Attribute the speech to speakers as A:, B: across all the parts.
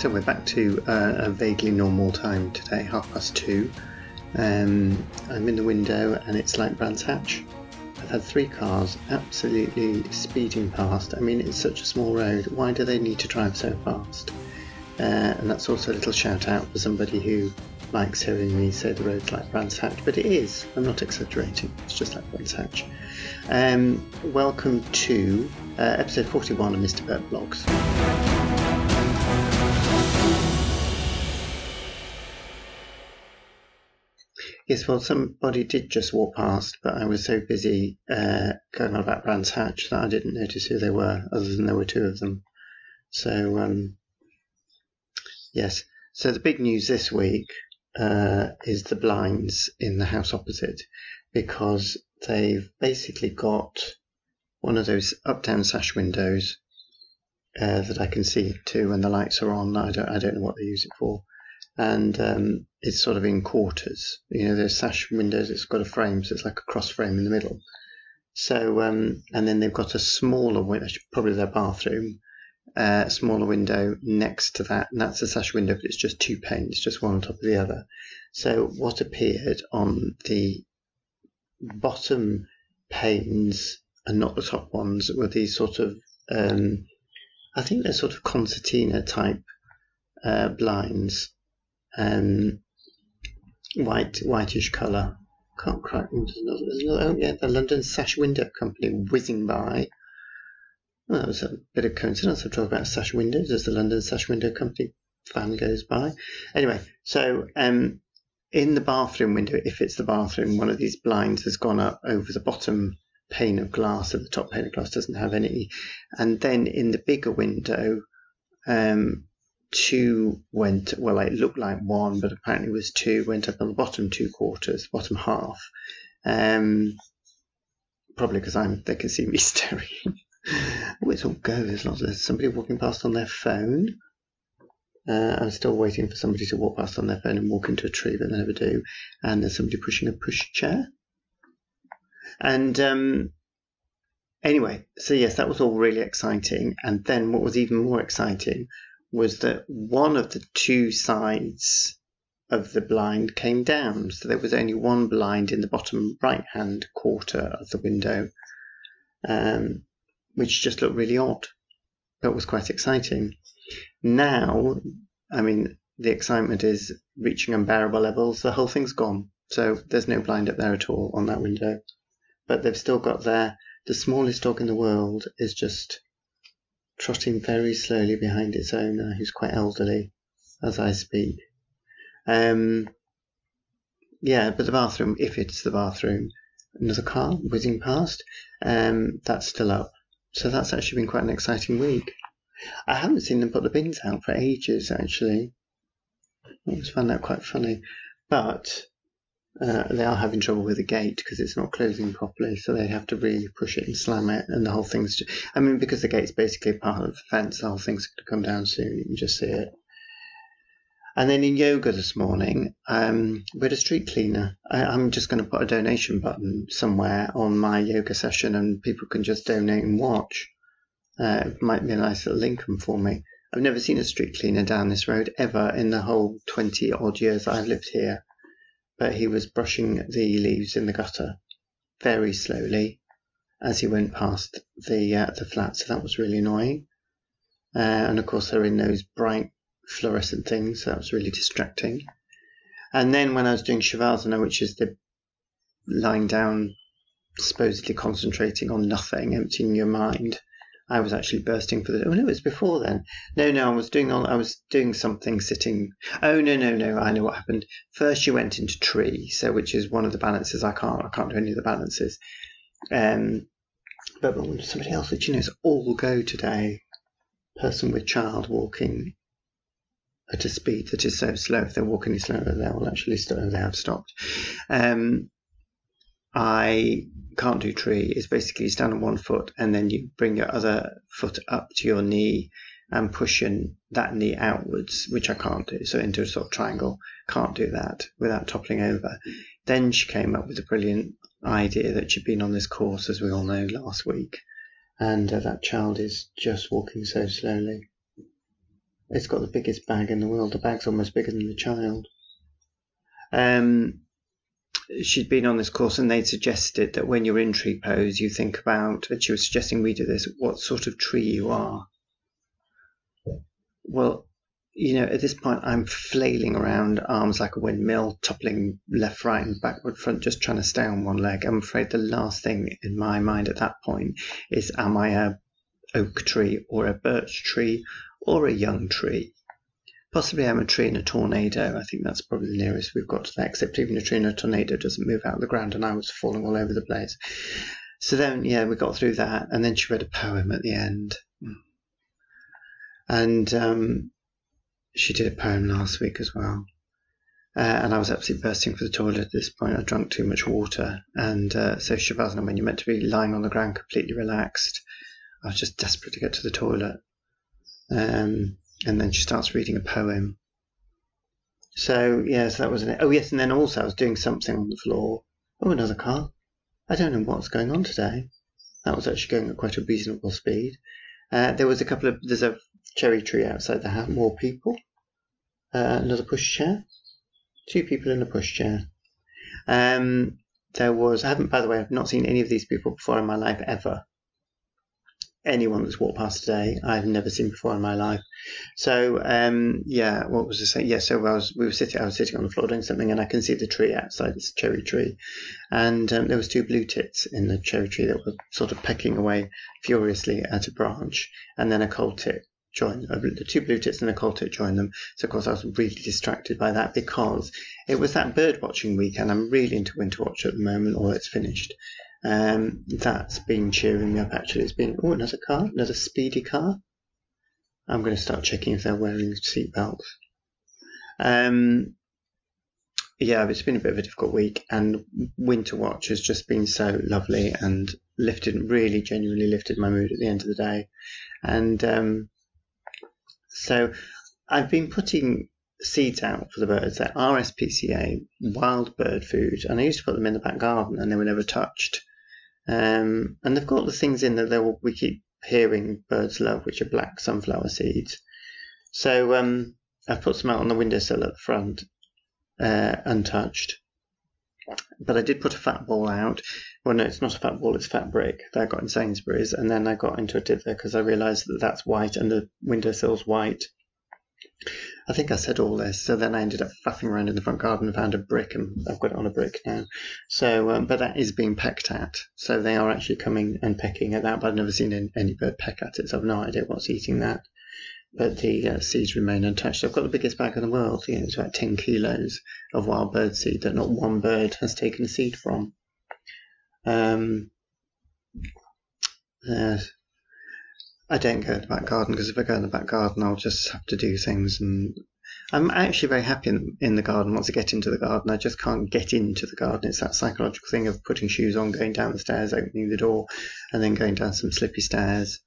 A: so we're back to uh, a vaguely normal time today, half past two. Um, I'm in the window and it's like Brands Hatch. I've had three cars absolutely speeding past. I mean, it's such a small road. Why do they need to drive so fast? Uh, and that's also a little shout out for somebody who likes hearing me say the road's like Brands Hatch, but it is. I'm not exaggerating. It's just like Brands Hatch. Um, welcome to uh, episode 41 of Mr. Burt Blogs. Yes, well, somebody did just walk past, but I was so busy uh, going on about Brands Hatch that I didn't notice who they were, other than there were two of them. So, um, yes. So the big news this week uh, is the blinds in the house opposite, because they've basically got one of those up-down sash windows uh, that I can see too when the lights are on. I don't, I don't know what they use it for and um, it's sort of in quarters. You know, there's sash windows. It's got a frame, so it's like a cross frame in the middle. So, um, and then they've got a smaller window, probably their bathroom, uh, smaller window next to that, and that's a sash window, but it's just two panes, just one on top of the other. So, what appeared on the bottom panes and not the top ones were these sort of, um, I think they're sort of concertina type uh, blinds um, white whitish colour. Can't quite remember. Oh yeah, the London Sash Window Company whizzing by. Well, that was a bit of coincidence. I talk about sash windows as the London Sash Window Company van goes by. Anyway, so um, in the bathroom window, if it's the bathroom, one of these blinds has gone up over the bottom pane of glass, and the top pane of glass doesn't have any. And then in the bigger window, um, two went, well, it looked like one, but apparently it was two, went up on the bottom two quarters, bottom half. Um, probably because I'm, they can see me staring. oh, it's all go. There's lots of, somebody walking past on their phone. Uh, I'm still waiting for somebody to walk past on their phone and walk into a tree, but they never do. And there's somebody pushing a push chair. And um, anyway, so yes, that was all really exciting. And then what was even more exciting was that one of the two sides of the blind came down. So there was only one blind in the bottom right hand quarter of the window, um, which just looked really odd, but was quite exciting. Now, I mean, the excitement is reaching unbearable levels. The whole thing's gone. So there's no blind up there at all on that window. But they've still got their, the smallest dog in the world is just trotting very slowly behind its owner, who's quite elderly, as I speak. Um, yeah, but the bathroom, if it's the bathroom, another car whizzing past, um, that's still up. So that's actually been quite an exciting week. I haven't seen them put the bins out for ages, actually. I always found that quite funny. But uh, they are having trouble with the gate because it's not closing properly, so they have to really push it and slam it, and the whole thing's. Just, I mean, because the gate's basically part of the fence, the whole thing's going to come down soon. You can just see it. And then in yoga this morning, um, we had a street cleaner. I, am just going to put a donation button somewhere on my yoga session, and people can just donate and watch. Uh, it might be a nice little income for me. I've never seen a street cleaner down this road ever in the whole 20 odd years I've lived here but he was brushing the leaves in the gutter very slowly as he went past the uh, the flat. So that was really annoying. Uh, and of course, they're in those bright fluorescent things. So that was really distracting. And then when I was doing Shavasana, which is the lying down, supposedly concentrating on nothing, emptying your mind, I was actually bursting for the. Oh no, it was before then. No, no, I was doing all. I was doing something sitting. Oh no, no, no. I know what happened. First, you went into tree, so which is one of the balances. I can't. I can't do any of the balances. Um, but somebody else that you know is all go today. Person with child walking at a speed that is so slow. If they're walking slower, they will actually stop. They have stopped. Um, I can't do tree is basically you stand on one foot and then you bring your other foot up to your knee and pushing that knee outwards, which I can't do. So into a sort of triangle, can't do that without toppling over. Then she came up with a brilliant idea that she'd been on this course, as we all know, last week, and uh, that child is just walking so slowly. It's got the biggest bag in the world. The bag's almost bigger than the child. Um, she'd been on this course and they'd suggested that when you're in tree pose, you think about, and she was suggesting we do this, what sort of tree you are. Well, you know, at this point, I'm flailing around, arms like a windmill, toppling left, right, and backward, front, just trying to stay on one leg. I'm afraid the last thing in my mind at that point is, am I a oak tree or a birch tree or a young tree? Possibly a tree in a tornado. I think that's probably the nearest we've got to that, except even a tree in a tornado doesn't move out of the ground, and I was falling all over the place. So then, yeah, we got through that, and then she read a poem at the end. And um, she did a poem last week as well. Uh, and I was absolutely bursting for the toilet at this point. I drank too much water. And uh, so, Shavasana, when you're meant to be lying on the ground completely relaxed, I was just desperate to get to the toilet. Um, and then she starts reading a poem. So, yes, that was an. Oh, yes, and then also I was doing something on the floor. Oh, another car. I don't know what's going on today. That was actually going at quite a reasonable speed. Uh, there was a couple of. There's a cherry tree outside the house. More people. Uh, another pushchair. Two people in a pushchair. Um, there was. I haven't, by the way, I've not seen any of these people before in my life ever anyone that's walked past today I've never seen before in my life. So um, yeah, what was I saying? Yeah, so I was we were sitting I was sitting on the floor doing something and I can see the tree outside. It's cherry tree, and um, there was two blue tits in the cherry tree that were sort of pecking away furiously at a branch, and then a coal tit joined uh, the two blue tits and a coal tit joined them. So of course I was really distracted by that because it was that bird watching weekend. I'm really into winter watch at the moment, or it's finished. Um, that's been cheering me up actually. It's been, oh, another car, another speedy car. I'm going to start checking if they're wearing seatbelts. Um, yeah, it's been a bit of a difficult week, and Winter Watch has just been so lovely and lifted, really genuinely lifted my mood at the end of the day. And um, so I've been putting seeds out for the birds. They're RSPCA, wild bird food, and I used to put them in the back garden and they were never touched. Um, and they've got the things in that they will, we keep hearing birds love, which are black sunflower seeds. So um, I've put some out on the windowsill at the front, uh, untouched. But I did put a fat ball out. Well, no, it's not a fat ball, it's fat brick that I got in Sainsbury's. And then I got into a dither because I realised that that's white and the windowsill's white. I think I said all this. So then I ended up faffing around in the front garden and found a brick, and I've got it on a brick now. So, um, but that is being pecked at. So they are actually coming and pecking at that. But I've never seen any bird peck at it, so I've no idea what's eating that. But the uh, seeds remain untouched. I've got the biggest bag in the world. You know, it's about 10 kilos of wild bird seed that not one bird has taken a seed from. Um, uh, I don't go in the back garden because if I go in the back garden, I'll just have to do things. And I'm actually very happy in, in, the garden once I get into the garden. I just can't get into the garden. It's that psychological thing of putting shoes on, going down the stairs, opening the door, and then going down some slippy stairs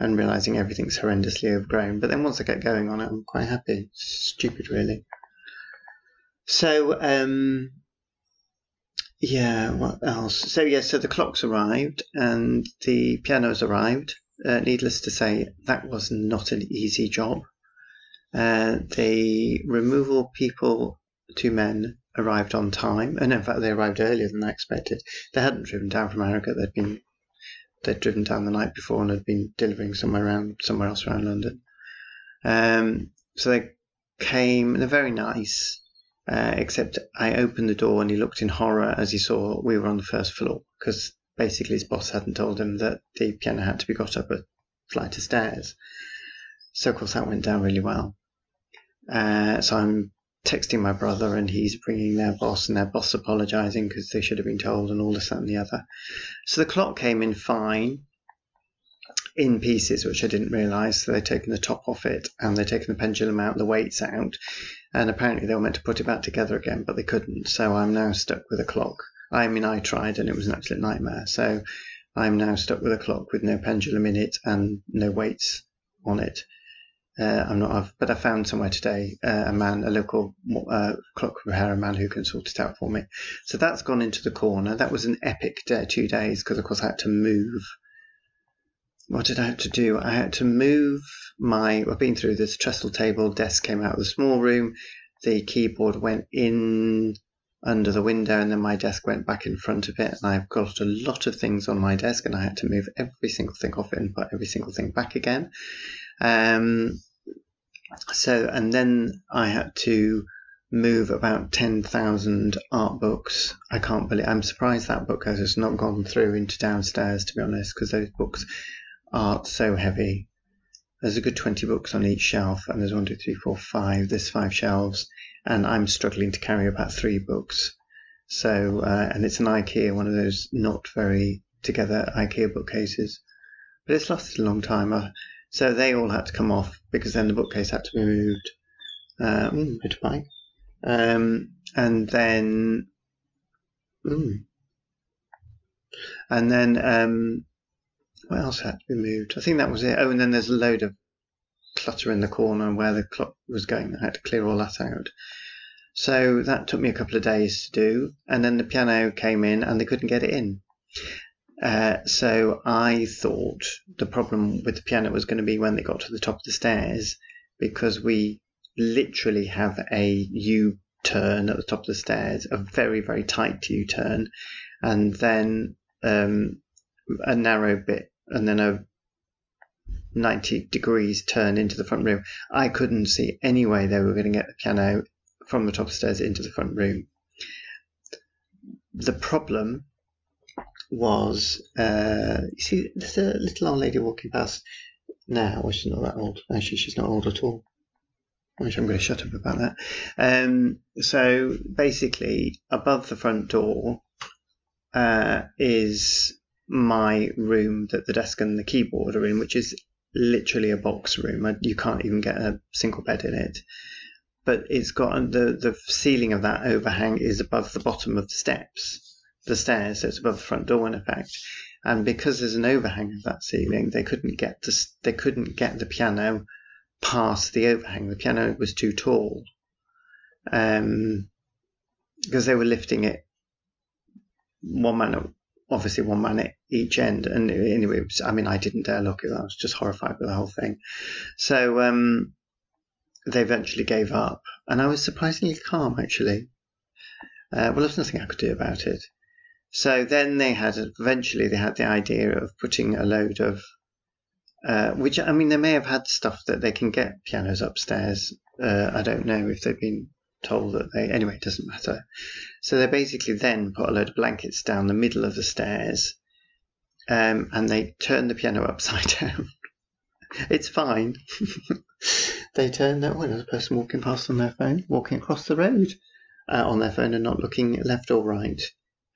A: and realizing everything's horrendously overgrown. But then once I get going on it, I'm quite happy. It's stupid, really. So, um, yeah, what else? So, yeah, so the clock's arrived and the piano's arrived. Uh, needless to say, that was not an easy job. Uh, the removal people, two men, arrived on time, and in fact, they arrived earlier than I expected. They hadn't driven down from America; they'd been they'd driven down the night before and had been delivering somewhere around somewhere else around London. Um, so they came. They're very nice, uh, except I opened the door and he looked in horror as he saw we were on the first floor because basically his boss hadn't told him that the piano had to be got up a flight of stairs. So of course that went down really well. Uh, so I'm texting my brother and he's bringing their boss and their boss apologizing because they should have been told and all this that and the other. So the clock came in fine in pieces, which I didn't realize. So they'd taken the top off it and they'd taken the pendulum out, the weights out, and apparently they were meant to put it back together again, but they couldn't. So I'm now stuck with a clock I mean, I tried and it was an absolute nightmare. So I'm now stuck with a clock with no pendulum in it and no weights on it. Uh, I'm not, I've, but I found somewhere today uh, a man, a local uh, clock repairer man who can sort it out for me. So that's gone into the corner. That was an epic day, two days, because of course I had to move what did I have to do? I had to move my. I've been through this trestle table. Desk came out of the small room. The keyboard went in under the window, and then my desk went back in front of it. And I've got a lot of things on my desk, and I had to move every single thing off it and put every single thing back again. Um, so, and then I had to move about 10,000 art books. I can't believe, I'm surprised that book has not gone through into downstairs, to be honest, because those books are so heavy. There's a good 20 books on each shelf, and there's one, two, three, four, five. There's five shelves, and I'm struggling to carry about three books. So, uh, and it's an IKEA, one of those not very together IKEA bookcases. But it's lasted a long time. Uh, so they all had to come off because then the bookcase had to be moved. Uh, mm, motorbike. Um, and then, mm, and then, um, what else had to be moved? I think that was it. Oh, and then there's a load of clutter in the corner where the clock was going. I had to clear all that out. So that took me a couple of days to do. And then the piano came in and they couldn't get it in. Uh, so I thought the problem with the piano was going to be when they got to the top of the stairs because we literally have a U turn at the top of the stairs, a very, very tight U turn, and then um, a narrow bit, and then a 90 degrees turn into the front room. I couldn't see any way they were going to get the piano from the top stairs into the front room. The problem was, uh, you see, there's a little old lady walking past now. Well, she's not that old. Actually, she's not old at all. Which I'm going to shut up about that. Um, so basically, above the front door uh, is my room that the desk and the keyboard are in, which is literally a box room. You can't even get a single bed in it. But it's got the the ceiling of that overhang is above the bottom of the steps, the stairs. So it's above the front door in effect. And because there's an overhang of that ceiling, they couldn't get to, they couldn't get the piano past the overhang. The piano was too tall um, because they were lifting it one man, obviously one man at each end. And anyway, was, I mean, I didn't dare look at that. I was just horrified with the whole thing. So um, they eventually gave up, and I was surprisingly calm actually. Uh, well, there's nothing I could do about it. So then they had eventually they had the idea of putting a load of uh, which I mean, they may have had stuff that they can get pianos upstairs. Uh, I don't know if they've been told that they. Anyway, it doesn't matter. So they basically then put a load of blankets down the middle of the stairs, um, and they turn the piano upside down. it's fine. they turn that. Well, there's a person walking past on their phone, walking across the road uh, on their phone, and not looking left or right.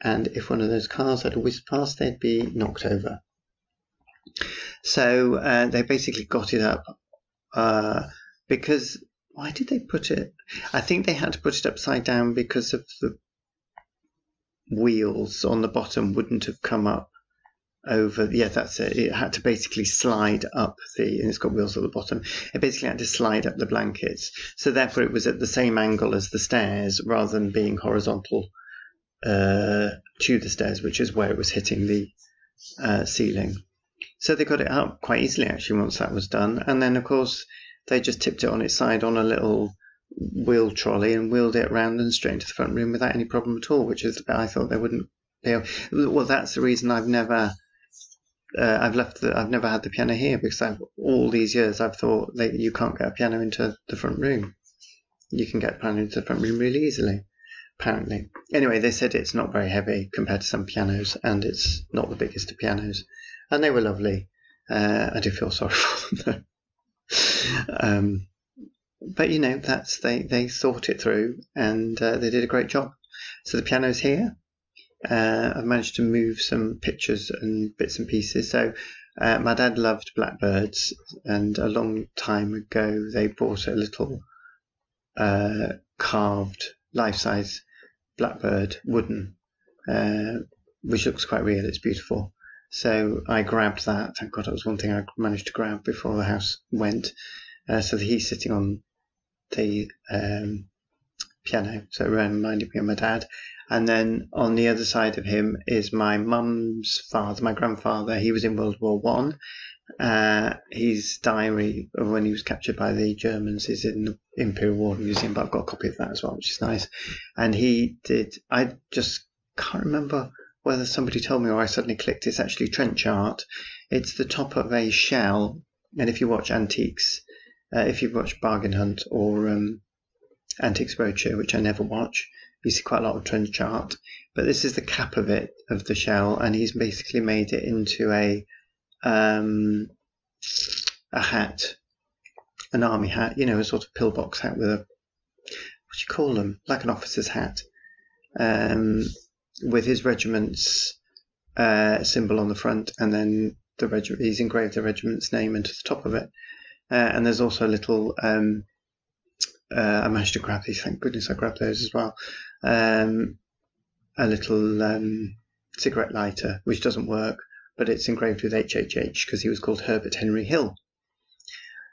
A: And if one of those cars had whizzed past, they'd be knocked over. So uh, they basically got it up uh, because why did they put it? I think they had to put it upside down because of the wheels on the bottom wouldn't have come up over. Yeah, that's it. It had to basically slide up the, and it's got wheels at the bottom. It basically had to slide up the blankets. So therefore, it was at the same angle as the stairs rather than being horizontal uh, to the stairs, which is where it was hitting the uh, ceiling. So they got it up quite easily actually once that was done. And then of course they just tipped it on its side on a little wheel trolley and wheeled it around and straight into the front room without any problem at all, which is I thought they wouldn't be able. Well, that's the reason I've never. Uh, I've left. The, I've never had the piano here because I've, all these years I've thought that you can't get a piano into the front room. You can get a piano into the front room really easily, apparently. Anyway, they said it's not very heavy compared to some pianos, and it's not the biggest of pianos and they were lovely. Uh, I do feel sorry for them um, but you know, that's they they thought it through and uh, they did a great job. So the piano's here. Uh, I've managed to move some pictures and bits and pieces. So uh, my dad loved blackbirds, and a long time ago they bought a little uh, carved life-size blackbird, wooden, uh, which looks quite real. It's beautiful. So I grabbed that. Thank God, that was one thing I managed to grab before the house went. Uh, so he's sitting on the um, piano, so it reminded me of my dad. And then on the other side of him is my mum's father, my grandfather. He was in World War One, Uh, his diary of when he was captured by the Germans is in the Imperial War Museum, but I've got a copy of that as well, which is nice. And he did, I just can't remember whether somebody told me or I suddenly clicked. It's actually trench art. It's the top of a shell. And if you watch Antiques, uh, if you watch Bargain Hunt or um, Antiques Roadshow, which I never watch, you see quite a lot of trench art. But this is the cap of it, of the shell, and he's basically made it into a um, a hat, an army hat, you know, a sort of pillbox hat with a what do you call them, like an officer's hat, um, with his regiment's uh, symbol on the front, and then the regiment. He's engraved the regiment's name into the top of it, uh, and there's also a little. Um, uh, I managed to grab these. Thank goodness I grabbed those as well. Um, a little um, cigarette lighter, which doesn't work, but it's engraved with HHH because he was called Herbert Henry Hill.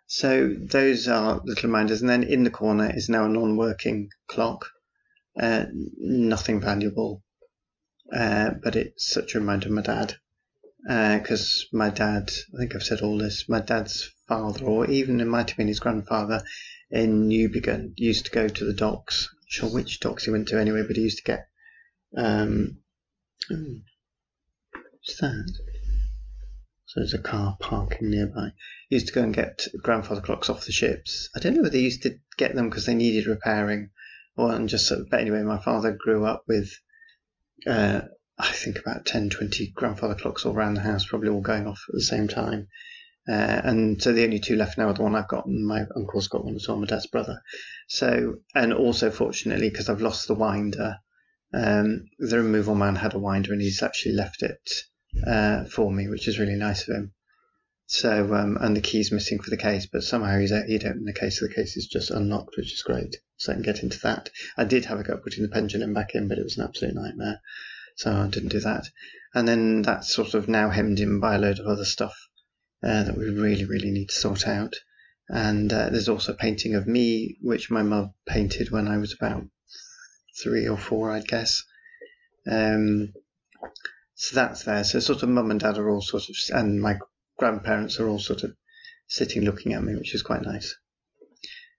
A: So those are little reminders. And then in the corner is now a non-working clock. Uh, nothing valuable, uh, but it's such a reminder of my dad. Because uh, my dad, I think I've said all this, my dad's father, or even it might have been his grandfather in Newbiggin, used to go to the docks. Sure which docks he went to anyway, but he used to get. Um, what's that? So there's a car parking nearby. He used to go and get grandfather clocks off the ships. I don't know whether they used to get them because they needed repairing, or and just. But anyway, my father grew up with, uh, I think about 10, 20 grandfather clocks all around the house, probably all going off at the same time. Uh, and so the only two left now are the one I've got, and my uncle's got one as well, my dad's brother. So, and also fortunately, because I've lost the winder, um, the removal man had a winder and he's actually left it uh, for me, which is really nice of him. So, um, and the key's missing for the case, but somehow he's he'd opened the case, so the case is just unlocked, which is great. So I can get into that. I did have a go at putting the pendulum back in, but it was an absolute nightmare. So I didn't do that. And then that's sort of now hemmed in by a load of other stuff uh, that we really, really need to sort out. And uh, there's also a painting of me, which my mum painted when I was about three or four, I'd guess. Um, so that's there. So sort of mum and dad are all sort of, and my grandparents are all sort of sitting looking at me, which is quite nice.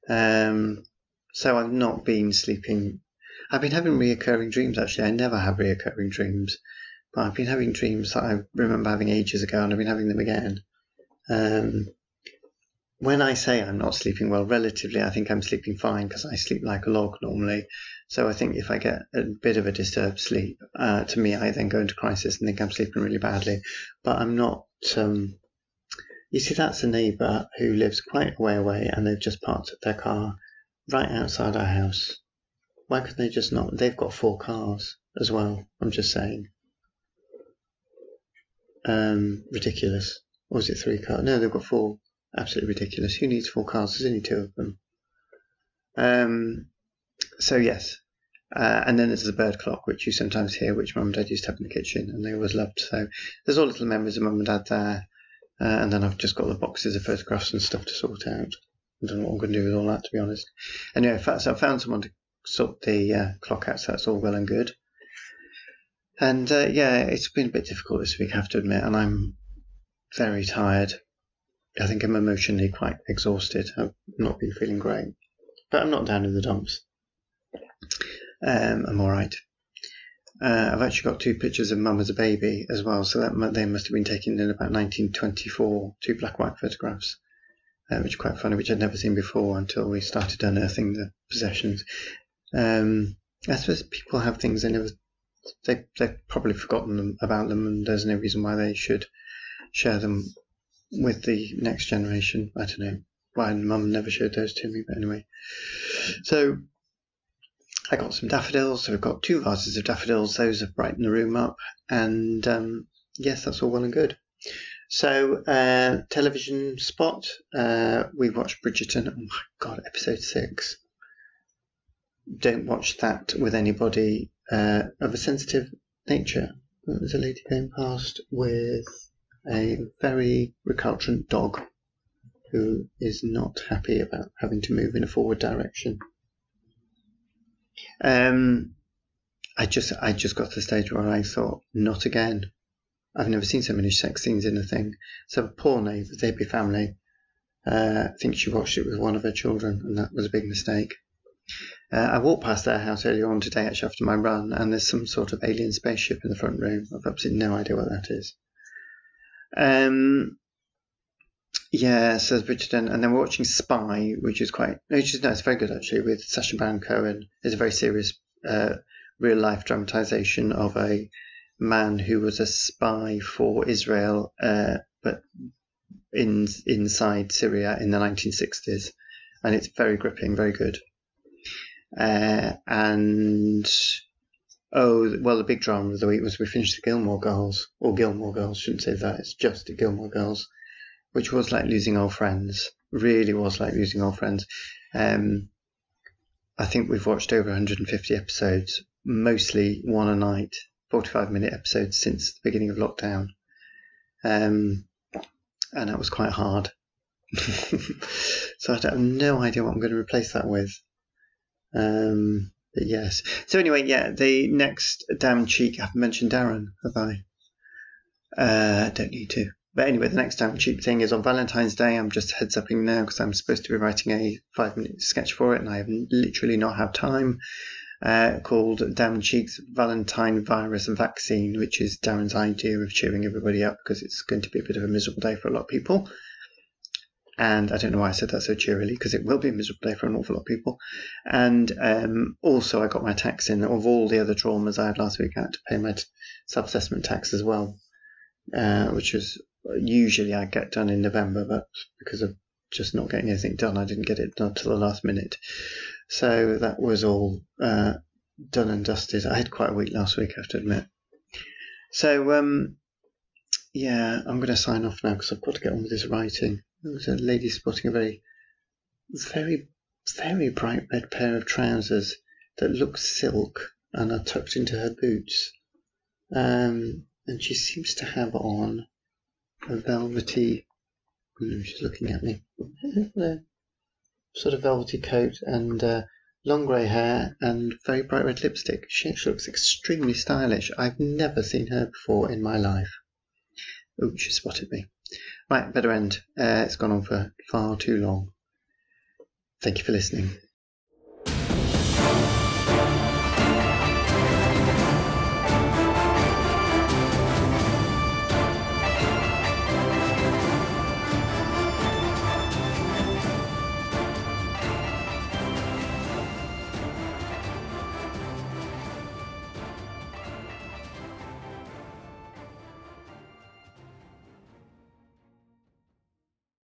A: Um, so I've not been sleeping. I've been having reoccurring dreams actually. I never have reoccurring dreams, but I've been having dreams that I remember having ages ago, and I've been having them again. Um, when I say I'm not sleeping well, relatively, I think I'm sleeping fine because I sleep like a log normally. So I think if I get a bit of a disturbed sleep, uh, to me, I then go into crisis and think I'm sleeping really badly. But I'm not. Um, you see, that's a neighbour who lives quite a way away and they've just parked their car right outside our house. Why could they just not? They've got four cars as well. I'm just saying. Um, ridiculous. Or is it three cars? No, they've got four absolutely ridiculous. Who needs four cars? There's only two of them. Um, so yes, uh, and then there's the bird clock, which you sometimes hear, which mum and dad used to have in the kitchen, and they always loved. So there's all little memories of mum and dad there, uh, and then I've just got the boxes of photographs and stuff to sort out. I don't know what I'm going to do with all that, to be honest. Anyway, so I found someone to sort the uh, clock out, so that's all well and good. And uh, yeah, it's been a bit difficult this week, I have to admit, and I'm very tired. I think I'm emotionally quite exhausted. I've not been feeling great, but I'm not down in the dumps. Um, I'm all right. Uh, I've actually got two pictures of mum as a baby as well, so that they must have been taken in about 1924, two black white photographs, uh, which are quite funny, which I'd never seen before until we started unearthing the possessions. Um, I suppose people have things they never, they, they've probably forgotten them, about them, and there's no reason why they should share them with the next generation. I don't know why mum never showed those to me, but anyway. So I got some daffodils. So we've got two vases of daffodils. Those have brightened the room up. And um, yes, that's all well and good. So, uh, television spot. Uh, we watched Bridgerton. Oh my God, episode six. Don't watch that with anybody uh, of a sensitive nature. There's a lady going past with a very recalcitrant dog who is not happy about having to move in a forward direction. Um, I just I just got to the stage where I thought, not again. I've never seen so many sex scenes in a thing. So poor neighbour, they'd be family. Uh, I think she watched it with one of her children, and that was a big mistake. Uh, I walked past their house earlier on today, actually after my run, and there's some sort of alien spaceship in the front room. I've absolutely no idea what that is. Um, yeah, says and, and then we're watching Spy, which is quite, which is no, it's very good actually, with Sacha Baron Cohen. It's a very serious, uh, real life dramatization of a man who was a spy for Israel, uh, but in inside Syria in the 1960s, and it's very gripping, very good. Uh, and oh, well, the big drama of the week was we finished the Gilmore Girls, or Gilmore Girls, shouldn't say that. It's just the Gilmore Girls, which was like losing old friends. Really was like losing old friends. Um, I think we've watched over 150 episodes, mostly one a night, 45 minute episodes since the beginning of lockdown. Um, and that was quite hard. so I have no idea what I'm going to replace that with. Um, but yes. So anyway, yeah, the next Darren Cheek, I haven't mentioned Darren, have I? Uh, don't need to. But anyway, the next Darren Cheek thing is on Valentine's Day. I'm just heads upping now because I'm supposed to be writing a five minute sketch for it, and I have literally not had time. Uh, called Darren Cheek's Valentine Virus Vaccine, which is Darren's idea of cheering everybody up because it's going to be a bit of a miserable day for a lot of people. And I don't know why I said that so cheerily because it will be a miserable day for an awful lot of people. And um, also, I got my tax in. Of all the other traumas I had last week, I had to pay my self assessment tax as well, uh, which was usually I get done in November, but because of just not getting anything done, I didn't get it done till the last minute. So that was all uh, done and dusted. I had quite a week last week, I have to admit. So, um, yeah, I'm going to sign off now because I've got to get on with this writing. There was a lady spotting a very, very, very bright red pair of trousers that look silk and are tucked into her boots. Um, and she seems to have on a velvety. She's looking at me. sort of velvety coat and uh, long grey hair and very bright red lipstick. She looks extremely stylish. I've never seen her before in my life. Oh, she spotted me. Right, better end. Uh, it's gone on for far too long. Thank you for listening.